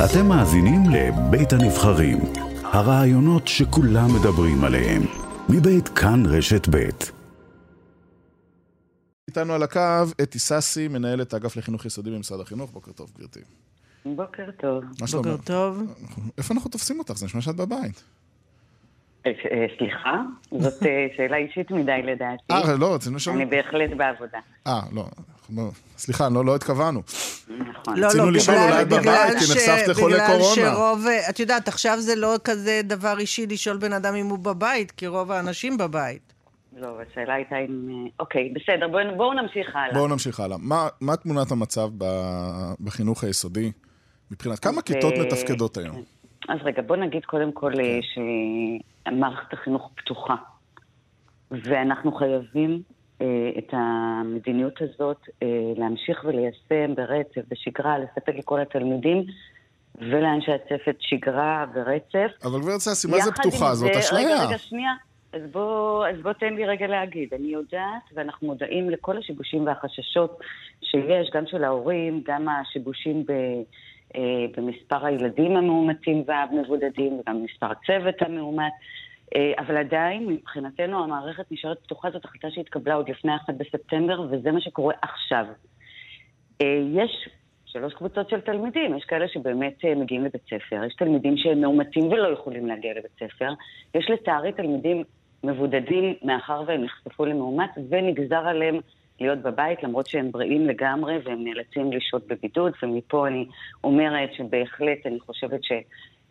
אתם מאזינים לבית הנבחרים, הרעיונות שכולם מדברים עליהם, מבית כאן רשת בית. איתנו על הקו אתי סאסי, מנהלת האגף לחינוך יסודי במשרד החינוך. בוקר טוב, גברתי. בוקר טוב. מה שלומך? בוקר טוב. איפה אנחנו תופסים אותך? זה נשמע שאת בבית. אה, אה, סליחה? זאת אה, שאלה אישית מדי לדעתי. אה, לא, רצינו לשאול... אני בהחלט בעבודה. אה, לא, סליחה, לא, לא התכוונו. נכון. לא, רצינו לא, לשאול בגלל- אולי את בבית, בגלל ש- לחולה בגלל קורונה. שרוב, את יודעת, עכשיו זה לא כזה דבר אישי לשאול בן אדם אם הוא בבית, כי רוב האנשים בבית. לא, השאלה הייתה אם... אה, אוקיי, בסדר, בואו בואו נמשיך הלאה. בואו נמשיך הלאה. מה, מה תמונת המצב ב- בחינוך היסודי? מבחינת כמה אז, כיתות מתפקדות היום? אז רגע, בואו נגיד קודם כל אה, שמערכת החינוך פתוחה. ואנחנו חייבים את המדיניות הזאת אה, להמשיך וליישם ברצף, בשגרה, לספק לכל התלמידים ולאנשי הצוות שגרה ורצף. אבל גברת ססי, מה זה פתוחה? זאת אשליה. רגע, רגע, שנייה. אז בוא, אז בוא תן לי רגע להגיד. אני יודעת, ואנחנו מודעים לכל השיבושים והחששות שיש, גם של ההורים, גם השיבושים ב, אה, במספר הילדים המאומתים והמבודדים, וגם במספר הצוות המאומת. אה, אבל עדיין, מבחינתנו, המערכת נשארת פתוחה. זאת החלטה שהתקבלה עוד לפני 1 בספטמבר, וזה מה שקורה עכשיו. אה, יש שלוש קבוצות של תלמידים, יש כאלה שבאמת אה, מגיעים לבית ספר, יש תלמידים שהם מאומתים ולא יכולים להגיע לבית ספר, יש לצערי תלמידים מבודדים מאחר והם נחשפו למאומת ונגזר עליהם להיות בבית למרות שהם בריאים לגמרי והם נאלצים לשהות בבידוד ומפה אני אומרת שבהחלט אני חושבת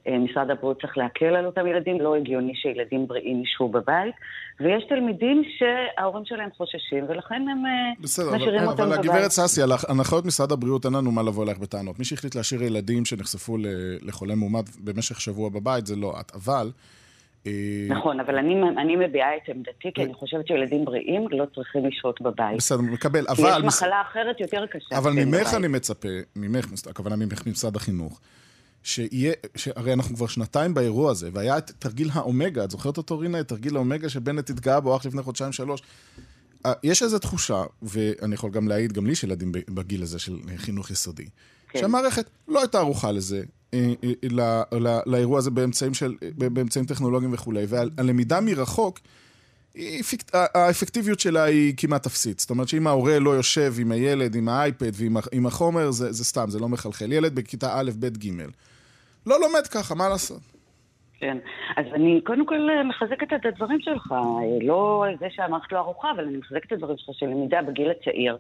שמשרד הבריאות צריך להקל על אותם ילדים, לא הגיוני שילדים בריאים ישבו בבית ויש תלמידים שההורים שלהם חוששים ולכן הם אה, בסדר, משאירים אבל, אותם אבל בבית. הגברת ססי, על הנחיות משרד הבריאות אין לנו מה לבוא אלייך בטענות. מי שהחליט להשאיר ילדים שנחשפו לחולה מאומת במשך שבוע בבית זה לא את. אבל... אה, נכון, אבל אני, אני מביעה את עמדתי, כי אני חושבת שילדים בריאים לא צריכים לשהות בבית. בסדר, מקבל, כי יש אבל... מחלה אחרת יותר קשה. אבל כן, ממך. אני מצפה, ממך, הכוונה ממך ממשרד החינוך, שיהיה, שהרי אנחנו כבר שנתיים באירוע הזה, והיה את תרגיל האומגה, את זוכרת אותו רינה? את תרגיל האומגה שבנט התגאה בו רק לפני חודשיים שלוש. יש איזו תחושה, ואני יכול גם להעיד, גם לי יש ילדים בגיל הזה של חינוך יסודי, כן. שהמערכת לא הייתה ערוכה לזה, אה, אה, ל- ל- לאירוע הזה באמצעים, של, באמצעים טכנולוגיים וכולי, והלמידה מרחוק, אפקט- האפקטיביות שלה היא כמעט אפסית. זאת אומרת שאם ההורה לא יושב עם הילד, עם האייפד ועם עם החומר, זה, זה סתם, זה לא מחלחל. ילד בכיתה א', ב', ג', לא לומד ככה, מה לעשות? כן. אז אני קודם כל אה, מחזקת את הדברים שלך. אה, לא זה שהמערכת לא ערוכה, אבל אני מחזקת את הדברים שלך שלמידה בגיל הצעיר,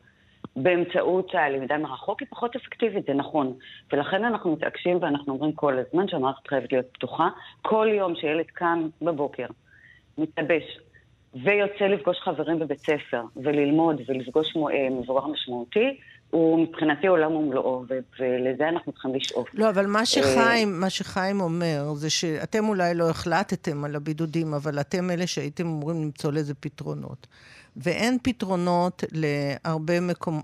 באמצעות הלמידה מרחוק, היא פחות אפקטיבית, זה נכון. ולכן אנחנו מתעקשים ואנחנו אומרים כל הזמן שהמערכת חייבת להיות פתוחה. כל יום שילד קם בבוקר, מתלבש, ויוצא לפגוש חברים בבית ספר, וללמוד ולפגוש אה, מבוגר משמעותי, הוא מבחינתי עולם ומלואו, ולזה אנחנו צריכים לשאוף. לא, אבל מה אה, שחיים, מה שחיים אומר, זה שאתם אולי לא החלטתם על הבידודים, אבל אתם אלה שהייתם אמורים למצוא לזה פתרונות. ואין פתרונות להרבה מקומ...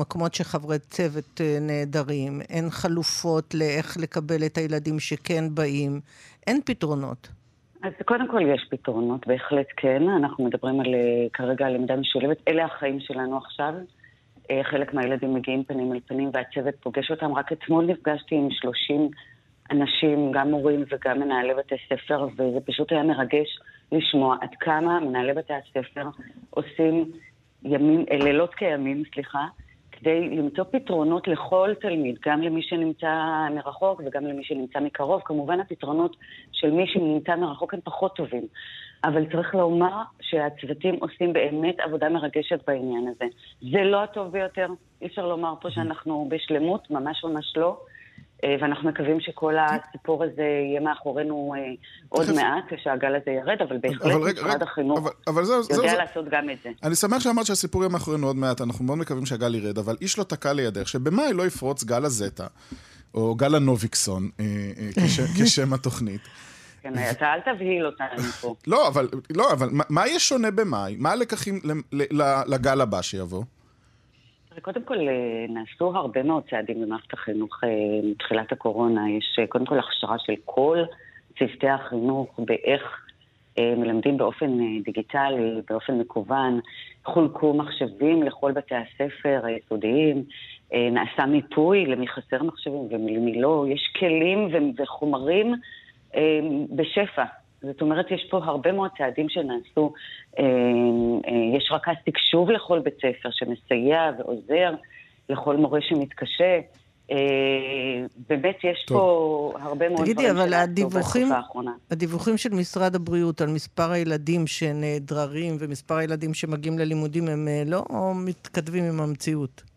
מקומות שחברי צוות אה, נעדרים, אין חלופות לאיך לקבל את הילדים שכן באים, אין פתרונות. אז קודם כל יש פתרונות, בהחלט כן. אנחנו מדברים על, אה, כרגע על למידה משולבת. אלה החיים שלנו עכשיו. אה, חלק מהילדים מגיעים פנים אל פנים והצוות פוגש אותם. רק אתמול נפגשתי עם 30 אנשים, גם מורים וגם מנהלי בתי ספר, וזה פשוט היה מרגש לשמוע עד כמה מנהלי בתי הספר עושים ימים, אה, לילות כימים, סליחה, כדי למצוא פתרונות לכל תלמיד, גם למי שנמצא מרחוק וגם למי שנמצא מקרוב. כמובן הפתרונות של מי שנמצא מרחוק הם פחות טובים, אבל צריך לומר שהצוותים עושים באמת עבודה מרגשת בעניין הזה. זה לא הטוב ביותר, אי אפשר לומר פה שאנחנו בשלמות, ממש ממש לא. אה, ואנחנו מקווים שכל הסיפור הזה יהיה מאחורינו אה, עוד. מעט, כשהגל הזה ירד, אבל בהחלט משרד החינוך יודע. לעשות גם את זה. אני שמח שאמרת שהסיפור יהיה מאחורינו עוד מעט, אנחנו מאוד מקווים שהגל ירד, אבל איש לא תקע לידך, שבמאי לא יפרוץ גל הזטה, או גל הנוביקסון, אה, כש- כשם התוכנית. כן, אתה אל תבהיל אותנו פה. לא, אבל, לא, מה, יהיה שונה במאי? מה הלקחים לגל הבא שיבוא? קודם כל, אה, נעשו הרבה מאוד צעדים במערכת החינוך אה, מתחילת הקורונה. יש אה, קודם כל הכשרה של כל צוותי החינוך באיך מלמדים באופן דיגיטלי, באופן מקוון. חולקו מחשבים לכל בתי הספר היסודיים. נעשה מיפוי למי חסר מחשבים ולמי לא, יש כלים וחומרים בשפע. זאת אומרת, יש פה הרבה מאוד צעדים שנעשו. יש רכז תקשוב לכל בית ספר שמסייע ועוזר לכל מורה שמתקשה. באמת יש טוב. פה הרבה מאוד תגידי, דברים שנעשו בתקופה האחרונה. הדיווחים של משרד הבריאות על מספר הילדים שנעדרים ומספר הילדים שמגיעים ללימודים הם לא מתכתבים עם המציאות?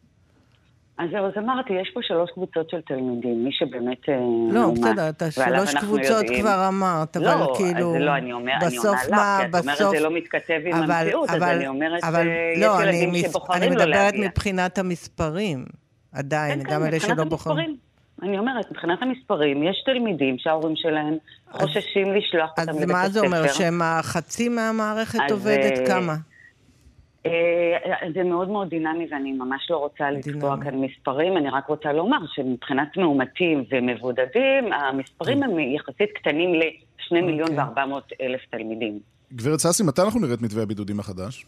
אז זהו, אז אמרתי, יש פה שלוש קבוצות של תלמידים, מי שבאמת אה, לא, בסדר, אתה שלוש קבוצות יודעים... כבר אמרת, אבל לא, כאילו... אז לא, אני, אומר, אני עונה לך, כי את אומרת זה לא מתכתב עם אבל, המציאות, אבל, אז אני אומרת אבל, שיש לא, ילדים אני, שבוחרים לא להגיע. אני מדברת מבחינת המספרים, עדיין, כן, גם כן, אלה שלא בוחרים. אני אומרת, מבחינת המספרים, יש תלמידים שההורים שלהם חוששים לשלוח אותם לבית הספר. אז מה זה אומר, שהם חצי מהמערכת עובדת? אה, כמה? אה, זה מאוד מאוד דינמי ואני ממש לא רוצה לקבוע כאן מספרים, אני רק רוצה לומר שמבחינת מאומתים ומבודדים, המספרים הם יחסית קטנים ל-2 אוקיי. מיליון ו-400 אלף תלמידים. גברת ססי, מתי אנחנו נראה את מתווה הבידודים החדש?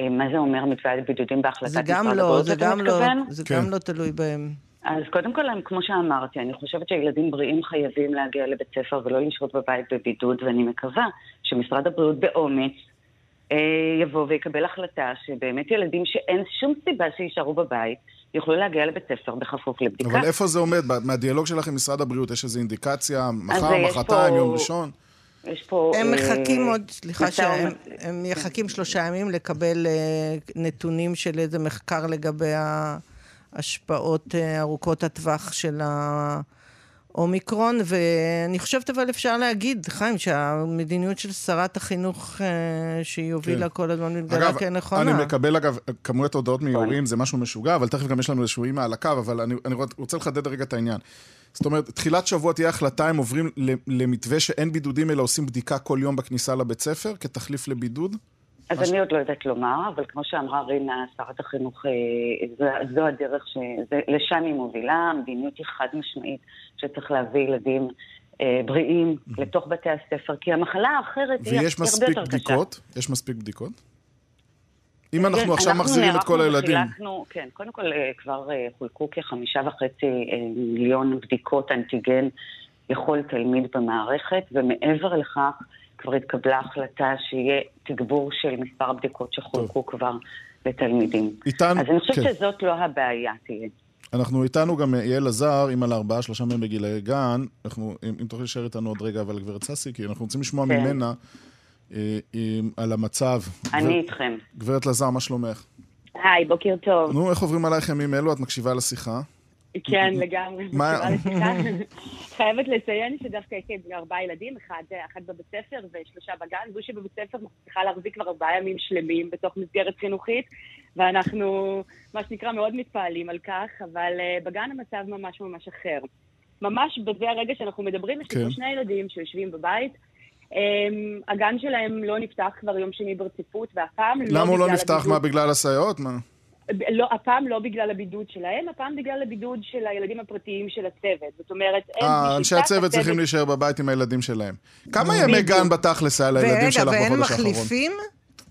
אה, מה זה אומר מתווה הבידודים בהחלטת משרד לא, הבריאות, אתה לא, זה כן. גם לא תלוי בהם. אז קודם כל, כמו שאמרתי, אני חושבת שילדים בריאים חייבים להגיע לבית ספר ולא לשהות בבית בבידוד, ואני מקווה שמשרד הבריאות באומץ יבוא ויקבל החלטה שבאמת ילדים שאין שום סיבה שיישארו בבית, יוכלו להגיע לבית ספר בכפוף לבדיקה. אבל איפה זה עומד? מהדיאלוג שלך עם משרד הבריאות, יש איזו אינדיקציה? מחר, מחרתיים, פה... יום ראשון? יש פה... הם אה, מחכים עוד, סליחה, שהם הם יחכים שלושה ימים לקבל אה, נתונים של איזה מחקר לגבי ההשפעות אה, ארוכות הטווח של ה... אומיקרון, ואני חושבת אבל אפשר להגיד, חיים, שהמדיניות של שרת החינוך אה, שהיא הובילה כן. כל הזמן מתגלה כנכונה. אני מקבל אגב כמויות הודעות מהורים, זה משהו משוגע, אבל תכף גם יש לנו איזשהו אימא על הקו, אבל אני, אני רוצה לחדד רגע את העניין. זאת אומרת, תחילת שבוע תהיה החלטה, הם עוברים למתווה שאין בידודים, אלא עושים בדיקה כל יום בכניסה לבית ספר, כתחליף לבידוד? אז אני עוד לא יודעת לומר, אבל כמו שאמרה רינה, שרת החינוך, אה, זו הדרך, לשם היא מובילה, המדיניות היא חד משמעית, שצריך להביא ילדים אה, בריאים לתוך בתי הספר, כי המחלה האחרת היא הרבה יותר קשה. ויש מספיק בדיקות? יש מספיק בדיקות? אם אנחנו עכשיו מחזירים את כל הילדים. חילקנו, כן, קודם כל אה, כבר חולקו כחמישה וחצי מיליון בדיקות אנטיגן לכל תלמיד במערכת, ומעבר לכך, כבר התקבלה החלטה שיהיה תגבור של מספר הבדיקות שחולקו טוב. כבר לתלמידים. איתן, אז אני חושבת כן. שזאת לא הבעיה תהיה. אנחנו איתנו גם יעל עזר, אימא לארבעה, שלושה מהם בגילי גן. אנחנו, אם, אם תוכלי להישאר איתנו עוד רגע, אבל גברת ססי, כי אנחנו רוצים לשמוע כן. ממנה אה, אה, על המצב. אני גבר, איתכם. גברת לזר, מה שלומך? היי, בוקר טוב. נו, איך עוברים עלייך ימים אלו? את מקשיבה לשיחה? כן, לגמרי. מה? חייבת לציין שדווקא יש לי ארבעה ילדים, אחד, אחד בבית ספר ושלושה בגן. זו שבבית ספר מצליחה להחזיק כבר ארבעה ימים שלמים בתוך מסגרת חינוכית, ואנחנו, מה שנקרא, מאוד מתפעלים על כך, אבל uh, בגן המצב ממש ממש אחר. ממש בזה הרגע שאנחנו מדברים, יש לי כן. שני ילדים שיושבים בבית. Um, הגן שלהם לא נפתח כבר יום שני ברציפות, והפעם לא. למה הוא לא נפתח? מה, בגלל הסייעות? מה? לא, הפעם לא בגלל הבידוד שלהם, הפעם בגלל הבידוד של הילדים הפרטיים של הצוות. זאת אומרת, אין... אה, אנשי הצוות צריכים להישאר בבית עם הילדים שלהם. כמה ימי גן בתכלס היה לילדים שלך בחודש האחרון? ואין מחליפים?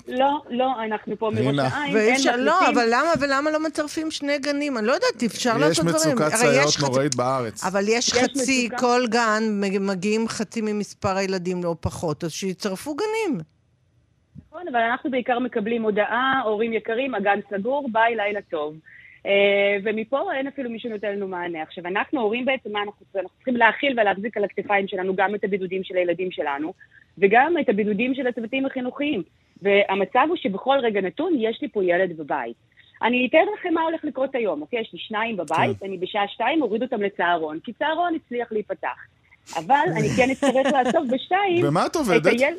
לא, לא, אנחנו פה מראש העין, אין מחליפים. לא, אבל למה, ולמה לא מצרפים שני גנים? אני לא יודעת, אפשר לעשות דברים. יש מצוקת סייעות נוראית בארץ. אבל יש חצי, כל גן מגיעים חצי ממספר הילדים, לא פחות, אז שיצרפו גנים. נכון, אבל אנחנו בעיקר מקבלים הודעה, הורים יקרים, הגן סגור, ביי, לילה טוב. Uh, ומפה אין אפילו מי שנותן לנו מענה. עכשיו, אנחנו הורים בעצם, מה אנחנו, אנחנו צריכים להכיל ולהחזיק על הכתפיים שלנו גם את הבידודים של הילדים שלנו, וגם את הבידודים של הצוותים החינוכיים. והמצב הוא שבכל רגע נתון יש לי פה ילד בבית. אני אתאר לכם מה הולך לקרות היום, אוקיי? יש לי שניים בבית, כן. אני בשעה שתיים אוריד אותם לצהרון, כי צהרון הצליח להיפתח. אבל אני כן אצטרך לאסוף בשתיים... ומה את עובדת? היל...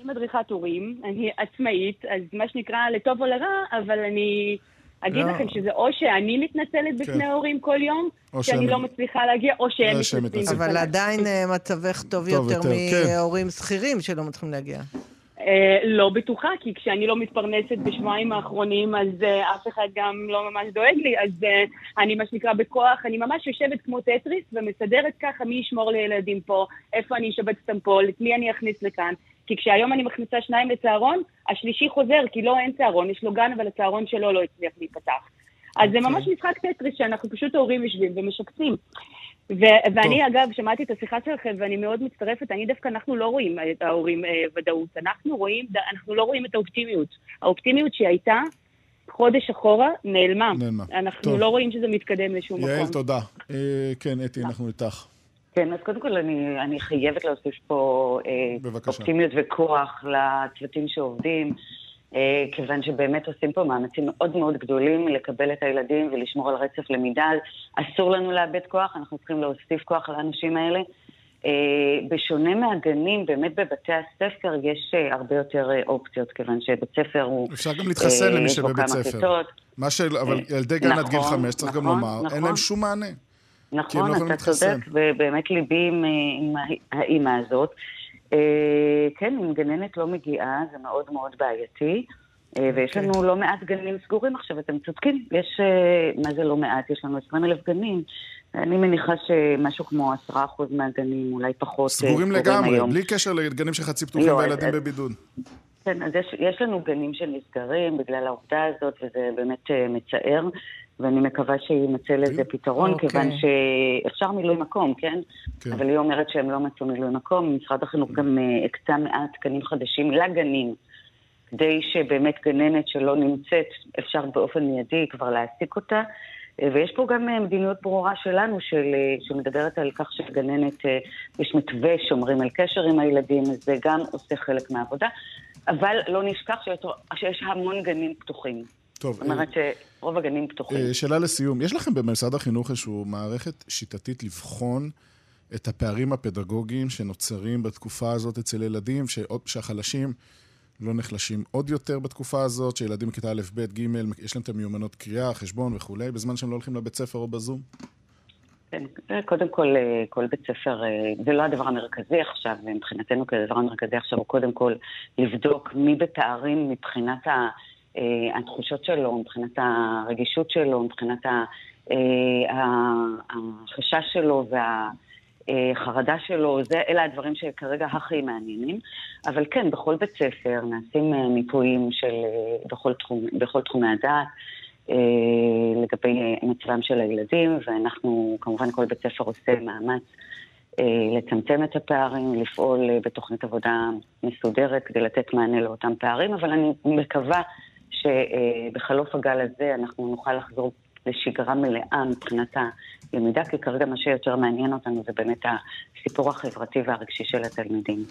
אני מדריכת הורים, אני עצמאית, אז מה שנקרא, לטוב או לרע, אבל אני אגיד לא. לכם שזה או שאני מתנצלת בפני כן. ההורים כל יום, שאני לא מצליחה להגיע, או שהם מתנצלים בפני. אבל עדיין אה, מצבך טוב יותר כן. מהורים שכירים שלא מצליחים להגיע. אה, לא בטוחה, כי כשאני לא מתפרנסת בשבועיים האחרונים, אז אה, אף אחד גם לא ממש דואג לי, אז אה, אני מה שנקרא בכוח, אני ממש יושבת כמו טטריס ומסדרת ככה מי ישמור לילדים פה, איפה אני אשבץ אותם פה, את מי אני אכניס לכאן. כי כשהיום אני מכניסה שניים לצהרון, השלישי חוזר, כי לא אין צהרון, יש לו גן, אבל הצהרון שלו לא הצליח להיפתח. אז זה ממש משחק טטריס שאנחנו פשוט הורים יושבים ומשבצים. ו- ואני אגב, שמעתי את השיחה שלכם ואני מאוד מצטרפת, אני דווקא, אנחנו לא רואים את ההורים אה, ודאות, אנחנו רואים, אנחנו לא רואים את האופטימיות. האופטימיות שהייתה חודש אחורה, נעלמה. נעלמה. אנחנו טוב. לא רואים שזה מתקדם לשום יעל, מקום. תודה. אה, כן, אתי, אנחנו איתך. כן, אז קודם כל אני, אני חייבת להוסיף פה אה, בבקשה. אופטימיות וכוח לצוותים שעובדים, אה, כיוון שבאמת עושים פה מאמצים מאוד מאוד גדולים לקבל את הילדים ולשמור על רצף למידה. אסור לנו לאבד כוח, אנחנו צריכים להוסיף כוח לאנשים האלה. אה, בשונה מהגנים, באמת בבתי הספר יש אה, הרבה יותר אה, אופציות, כיוון שבית ספר הוא... אפשר גם להתחסן אה, למי שבבית ספר. כיתות. מה של... אבל אה, ילדי גן עד גיל נכון, חמש, צריך גם נכון, לומר, אין נכון. להם שום מענה. לא נכון, יכולים אתה. צודק, ובאמת ליבי עם, אה, עם הא- האימא הזאת. אה, כן, אם גננת לא מגיעה, זה מאוד מאוד בעייתי. אה, ויש אוקיי. לנו לא מעט גנים סגורים עכשיו, אתם צודקים. יש, אה, מה זה לא מעט? יש לנו 20 אלף גנים. אני מניחה שמשהו כמו 10% מהגנים, אולי פחות, אה, סגורים לגמרי, היום. בלי קשר לגנים שחצי פתוחים לא, והילדים אז- בבידוד. כן, אז יש, יש לנו גנים שנסגרים בגלל העובדה הזאת, וזה באמת אה, מצער, ואני מקווה שיימצא לזה פתרון, אוקיי. כיוון שאפשר מילוי מקום, כן? כן. אבל היא אומרת שהם לא מצאו מילוי מקום. משרד החינוך גם אה, הקצה מעט תקנים חדשים לגנים, כדי שבאמת גננת שלא נמצאת, אפשר באופן מיידי כבר להעסיק אותה. אה, ויש פה גם אה, מדיניות ברורה שלנו, של, שמדברת על כך שגננת, יש מתווה, שומרים על קשר עם הילדים, זה גם עושה חלק מהעבודה. אבל לא נשכח שיש, שיש המון גנים פתוחים. טוב, זאת אומרת שרוב הגנים פתוחים. אה, שאלה לסיום, יש לכם במשרד החינוך איזושהי מערכת שיטתית לבחון את הפערים הפדגוגיים שנוצרים בתקופה הזאת אצל ילדים, שהחלשים לא נחלשים עוד יותר בתקופה הזאת, שילדים בכיתה א', ב', ג', יש להם את המיומנות קריאה, חשבון וכולי, בזמן שהם לא הולכים לבית ספר או בזום? כן, זה קודם כל, אה, כל בית ספר, אה, זה לא הדבר המרכזי עכשיו, מבחינתנו כדבר המרכזי עכשיו הוא קודם כל לבדוק מי בפערים מבחינת ה, אה, התחושות שלו, מבחינת הרגישות שלו, מבחינת אה, החשש שלו והחרדה שלו, זה, אלה הדברים שכרגע הכי מעניינים. אבל כן, בכל בית ספר נעשים אה, מיפויים של, אה, בכל, תחום, בכל תחומי הדעת. אה, לגבי אה, מצבם של הילדים, ואנחנו, כמובן כל בית ספר עושה מאמץ אה, לצמצם את הפערים, לפעול אה, בתוכנית עבודה מסודרת כדי לתת מענה לאותם פערים, אבל אני מקווה שבחלוף הגל הזה אנחנו נוכל לחזור לשגרה מלאה מבחינת הלמידה, כי כרגע מה שיותר מעניין אותנו זה באמת הסיפור החברתי והרגשי של התלמידים.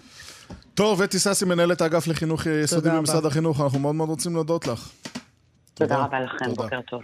טוב, אתי ססי, מנהלת האגף לחינוך יסודי. במשרד החינוך, אנחנו מאוד מאוד רוצים להודות לך. תודה רבה לכם, תודה. בוקר טוב.